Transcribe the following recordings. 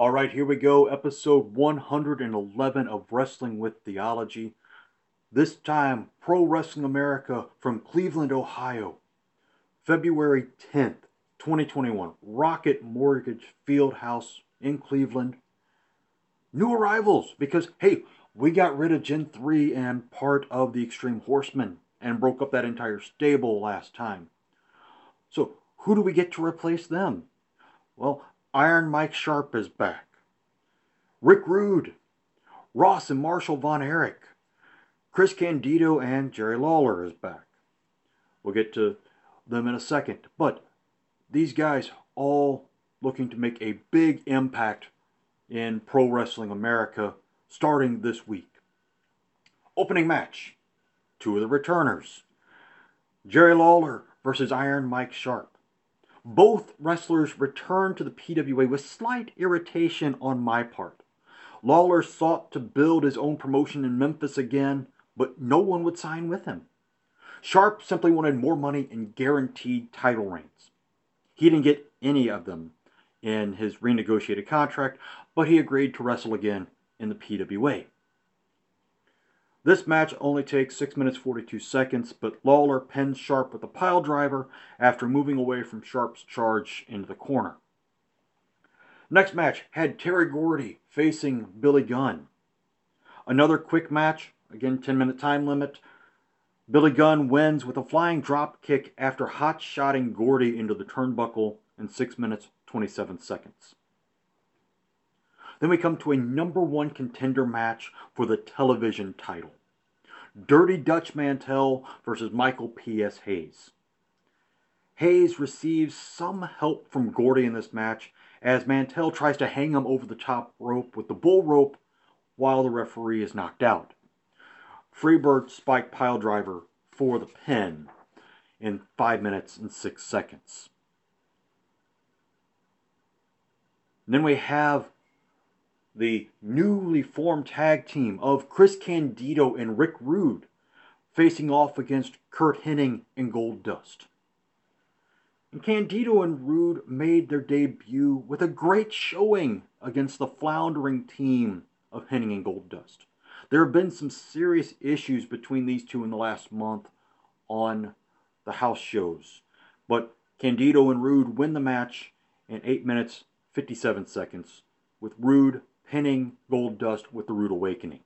All right, here we go. Episode 111 of Wrestling with Theology. This time, Pro Wrestling America from Cleveland, Ohio. February 10th, 2021. Rocket Mortgage Fieldhouse in Cleveland. New arrivals because, hey, we got rid of Gen 3 and part of the Extreme Horsemen and broke up that entire stable last time. So, who do we get to replace them? Well, Iron Mike Sharpe is back. Rick Rude, Ross and Marshall Von Erich, Chris Candido and Jerry Lawler is back. We'll get to them in a second. But these guys all looking to make a big impact in Pro Wrestling America starting this week. Opening match two of the returners Jerry Lawler versus Iron Mike Sharpe. Both wrestlers returned to the PWA with slight irritation on my part. Lawler sought to build his own promotion in Memphis again, but no one would sign with him. Sharpe simply wanted more money and guaranteed title reigns. He didn't get any of them in his renegotiated contract, but he agreed to wrestle again in the PWA. This match only takes 6 minutes 42 seconds, but Lawler pins Sharpe with a pile driver after moving away from Sharpe's charge into the corner. Next match had Terry Gordy facing Billy Gunn. Another quick match, again 10 minute time limit. Billy Gunn wins with a flying drop kick after hot shotting Gordy into the turnbuckle in 6 minutes 27 seconds. Then we come to a number one contender match for the television title. Dirty Dutch Mantell versus Michael P.S. Hayes. Hayes receives some help from Gordy in this match as Mantell tries to hang him over the top rope with the bull rope while the referee is knocked out. Freebird spike pile driver for the pin in 5 minutes and 6 seconds. Then we have the newly formed tag team of Chris Candido and Rick Rude facing off against Curt Hennig and Gold Dust. And Candido and Rude made their debut with a great showing against the floundering team of Hennig and Gold Dust. There have been some serious issues between these two in the last month on the house shows, but Candido and Rude win the match in 8 minutes 57 seconds, with Rude pinning Gold Dust with the Rude Awakening.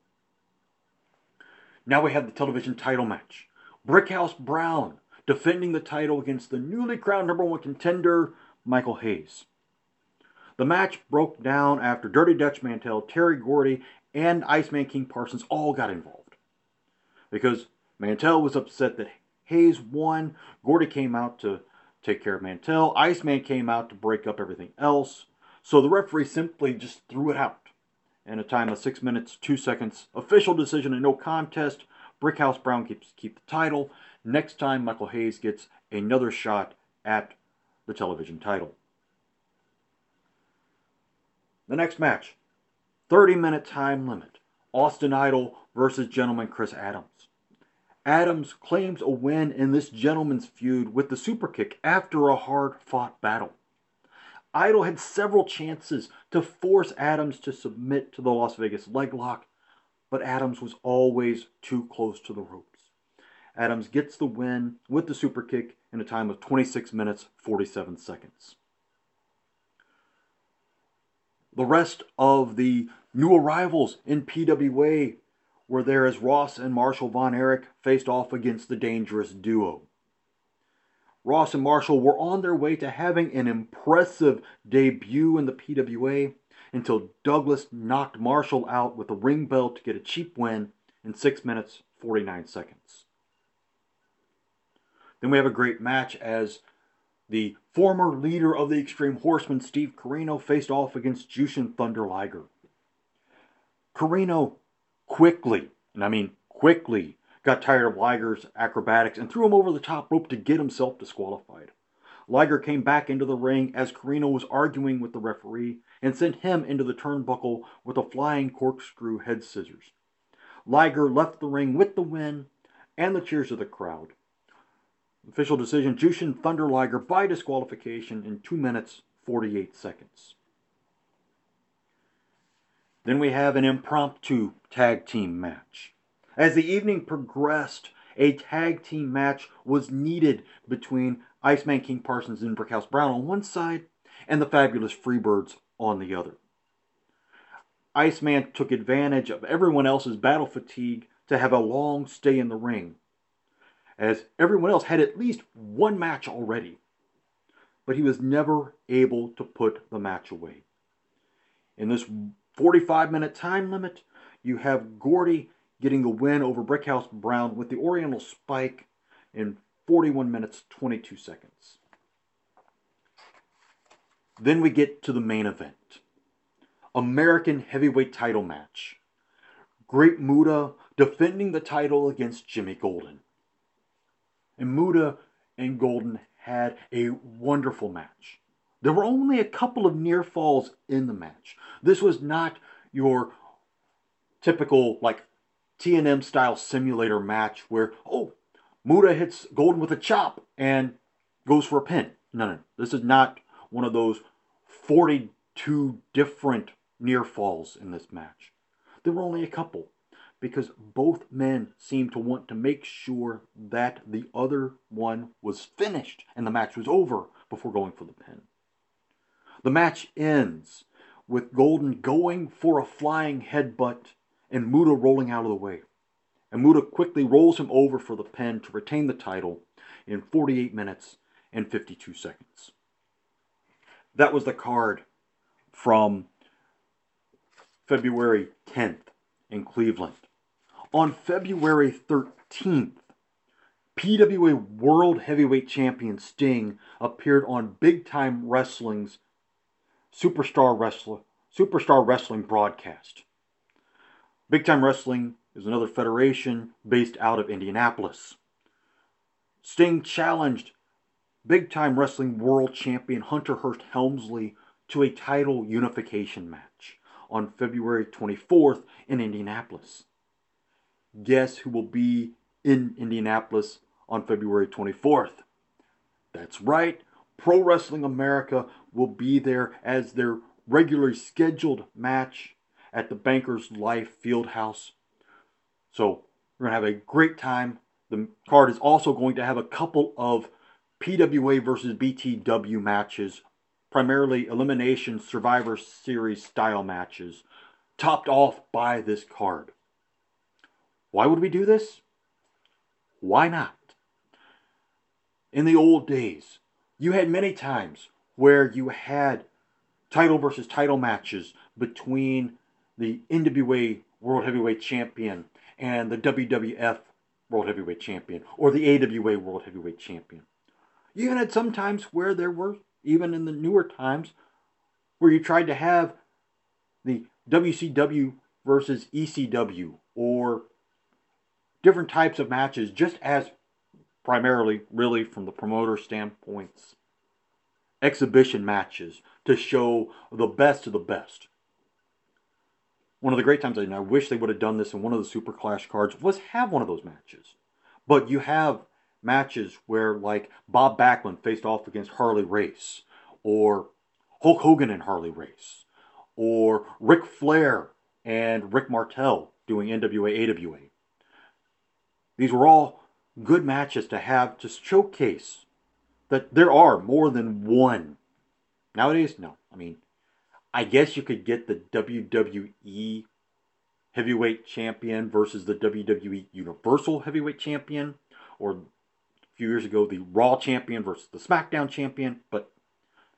Now we have the television title match. Brickhouse Brown defending the title against the newly crowned number one contender, Michael Hayes. The match broke down after Dirty Dutch Mantell, Terry Gordy, and Iceman King Parsons all got involved. Because Mantell was upset that Hayes won, Gordy came out to take care of Mantell, Iceman came out to break up everything else, so the referee simply just threw it out. In a time of 6 minutes, 2 seconds, official decision and no contest, Brickhouse Brown keeps keep the title, Next time, Michael Hayes gets another shot at the television title. The next match 30 minute time limit Austin Idol versus Gentleman Chris Adams. Adams claims a win in this gentleman's feud with the super kick after a hard fought battle. Idol had several chances to force Adams to submit to the Las Vegas leg lock, but Adams was always too close to the ropes. Adams gets the win with the super kick in a time of 26 minutes 47 seconds. The rest of the new arrivals in PWA were there as Ross and Marshall Von Erich faced off against the dangerous duo. Ross and Marshall were on their way to having an impressive debut in the PWA until Douglas knocked Marshall out with a ring bell to get a cheap win in 6 minutes 49 seconds. Then we have a great match as the former leader of the Extreme Horsemen, Steve Corino, faced off against Jushin Thunder Liger. Corino quickly, and I mean quickly, got tired of Liger's acrobatics and threw him over the top rope to get himself disqualified. Liger came back into the ring as Corino was arguing with the referee and sent him into the turnbuckle with a flying corkscrew head scissors. Liger left the ring with the win and the cheers of the crowd. Official decision Jushin Thunder Liger by disqualification in 2 minutes 48 seconds. Then we have an impromptu tag team match. As the evening progressed, a tag team match was needed between Iceman King Parsons and Brickhouse Brown on one side and the Fabulous Freebirds on the other. Iceman took advantage of everyone else's battle fatigue to have a long stay in the ring, as everyone else had at least one match already. But he was never able to put the match away. In this 45 minute time limit, you have Gordy getting the win over Brickhouse Brown with the Oriental Spike in 41 minutes 22 seconds. Then we get to the main event American Heavyweight title match. Great Muta defending the title against Jimmy Golden. And Muta and Golden had a wonderful match. There were only a couple of near falls in the match. This was not your typical like T&M style simulator match where oh Muta hits Golden with a chop and goes for a pin. No, no, this is not one of those 42 different near falls in this match. There were only a couple because both men seemed to want to make sure that the other one was finished and the match was over before going for the pin. The match ends with Golden going for a flying headbutt and Muta rolling out of the way. And Muta quickly rolls him over for the pin to retain the title in 48 minutes and 52 seconds. That was the card from February 10th in Cleveland. On February 13th, PWA World Heavyweight Champion Sting appeared on Big Time Wrestling's Superstar Wrestler Superstar Wrestling broadcast. Big Time Wrestling is another federation based out of Indianapolis. Sting challenged Big Time Wrestling World Champion Hunter Hearst Helmsley to a title unification match on February 24th in Indianapolis. Guess who will be in Indianapolis on February 24th? That's right, Pro Wrestling America will be there as their regularly scheduled match at the Bankers Life Fieldhouse. So we're going to have a great time. The card is also going to have a couple of PWA versus BTW matches, primarily elimination Survivor Series style matches, topped off by this card. Why would we do this? Why not? In the old days, you had many times where you had title versus title matches between the NWA World Heavyweight Champion and the WWF World Heavyweight Champion or the AWA World Heavyweight Champion. You even had some times where there were, even in the newer times, where you tried to have the WCW versus ECW or different types of matches just as primarily, really, from the promoter standpoints, exhibition matches to show the best of the best. One of the great times, and I wish they would have done this in one of the Super Clash cards, was have one of those matches. But you have matches where, like, Bob Backlund faced off against Harley Race, or Hulk Hogan and Harley Race, or Ric Flair and Rick Martel doing NWA AWA. These were all good matches to have to showcase that there are more than one. Nowadays, no. I mean, I guess you could get the WWE Heavyweight Champion versus the WWE Universal Heavyweight Champion, or a few years ago, the Raw Champion versus the SmackDown Champion, but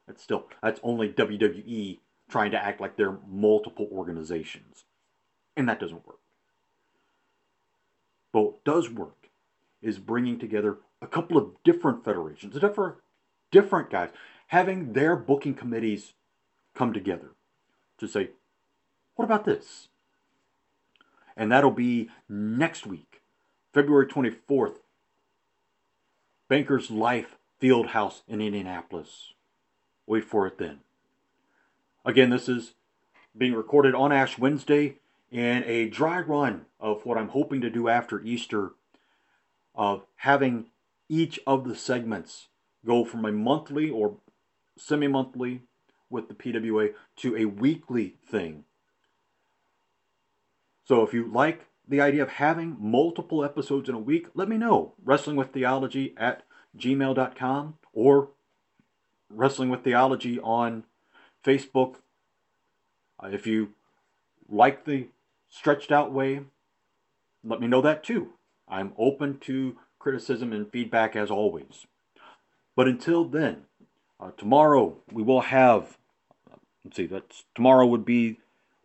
that's still, that's only WWE trying to act like they're multiple organizations. And that doesn't work. But what does work is bringing together a couple of different federations, different, different guys, having their booking committees come together to say, what about this? And that'll be next week, February 24th, Bankers Life Fieldhouse in Indianapolis. Wait for it then. Again, this is being recorded on Ash Wednesday in a dry run of what I'm hoping to do after Easter of having each of the segments go from a monthly or semi monthly with the PWA to a weekly thing So if you like the idea of having multiple episodes in a week, let me know. Wrestling with Theology at gmail.com or Wrestling with Theology on Facebook. Uh, if you like the stretched out way, let me know that too. I'm open to criticism and feedback as always. But until then, uh, tomorrow we will have, let's see, that's tomorrow would be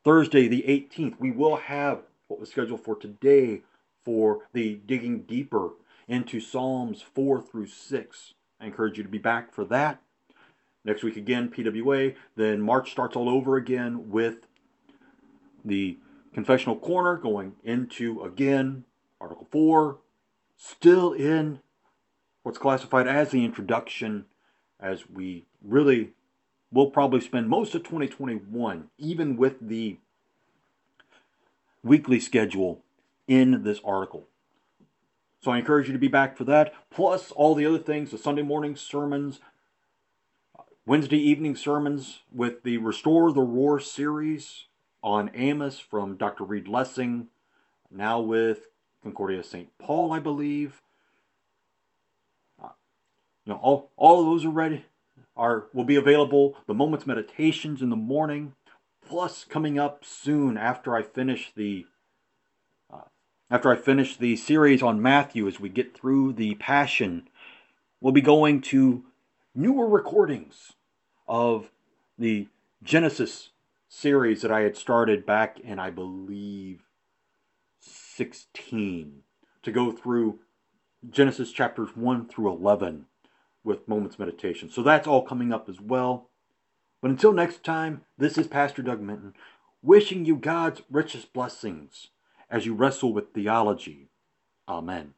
Thursday the 18th. We will have what was scheduled for today for the digging deeper into Psalms 4 through 6. I encourage you to be back for that. Next week again, PWA. Then March starts all over again with the confessional corner going into again Article 4, still in what's classified as the introduction, as we really will probably spend most of 2021, even with the weekly schedule in this article. So I encourage you to be back for that, plus all the other things the Sunday morning sermons, Wednesday evening sermons with the Restore the Roar series on Amos from Dr. Reed Lessing, now with Concordia St. Paul, I believe. You know, all, all of those are ready, are will be available. The Moments Meditations in the morning, plus coming up soon after I finish the uh, after I finish the series on Matthew as we get through the Passion, we'll be going to newer recordings of the Genesis series that I had started back in, I believe, 16 to go through Genesis chapters 1 through 11 with Moments Meditation. So that's all coming up as well. But until next time, this is Pastor Doug Minton wishing you God's richest blessings as you wrestle with theology. Amen.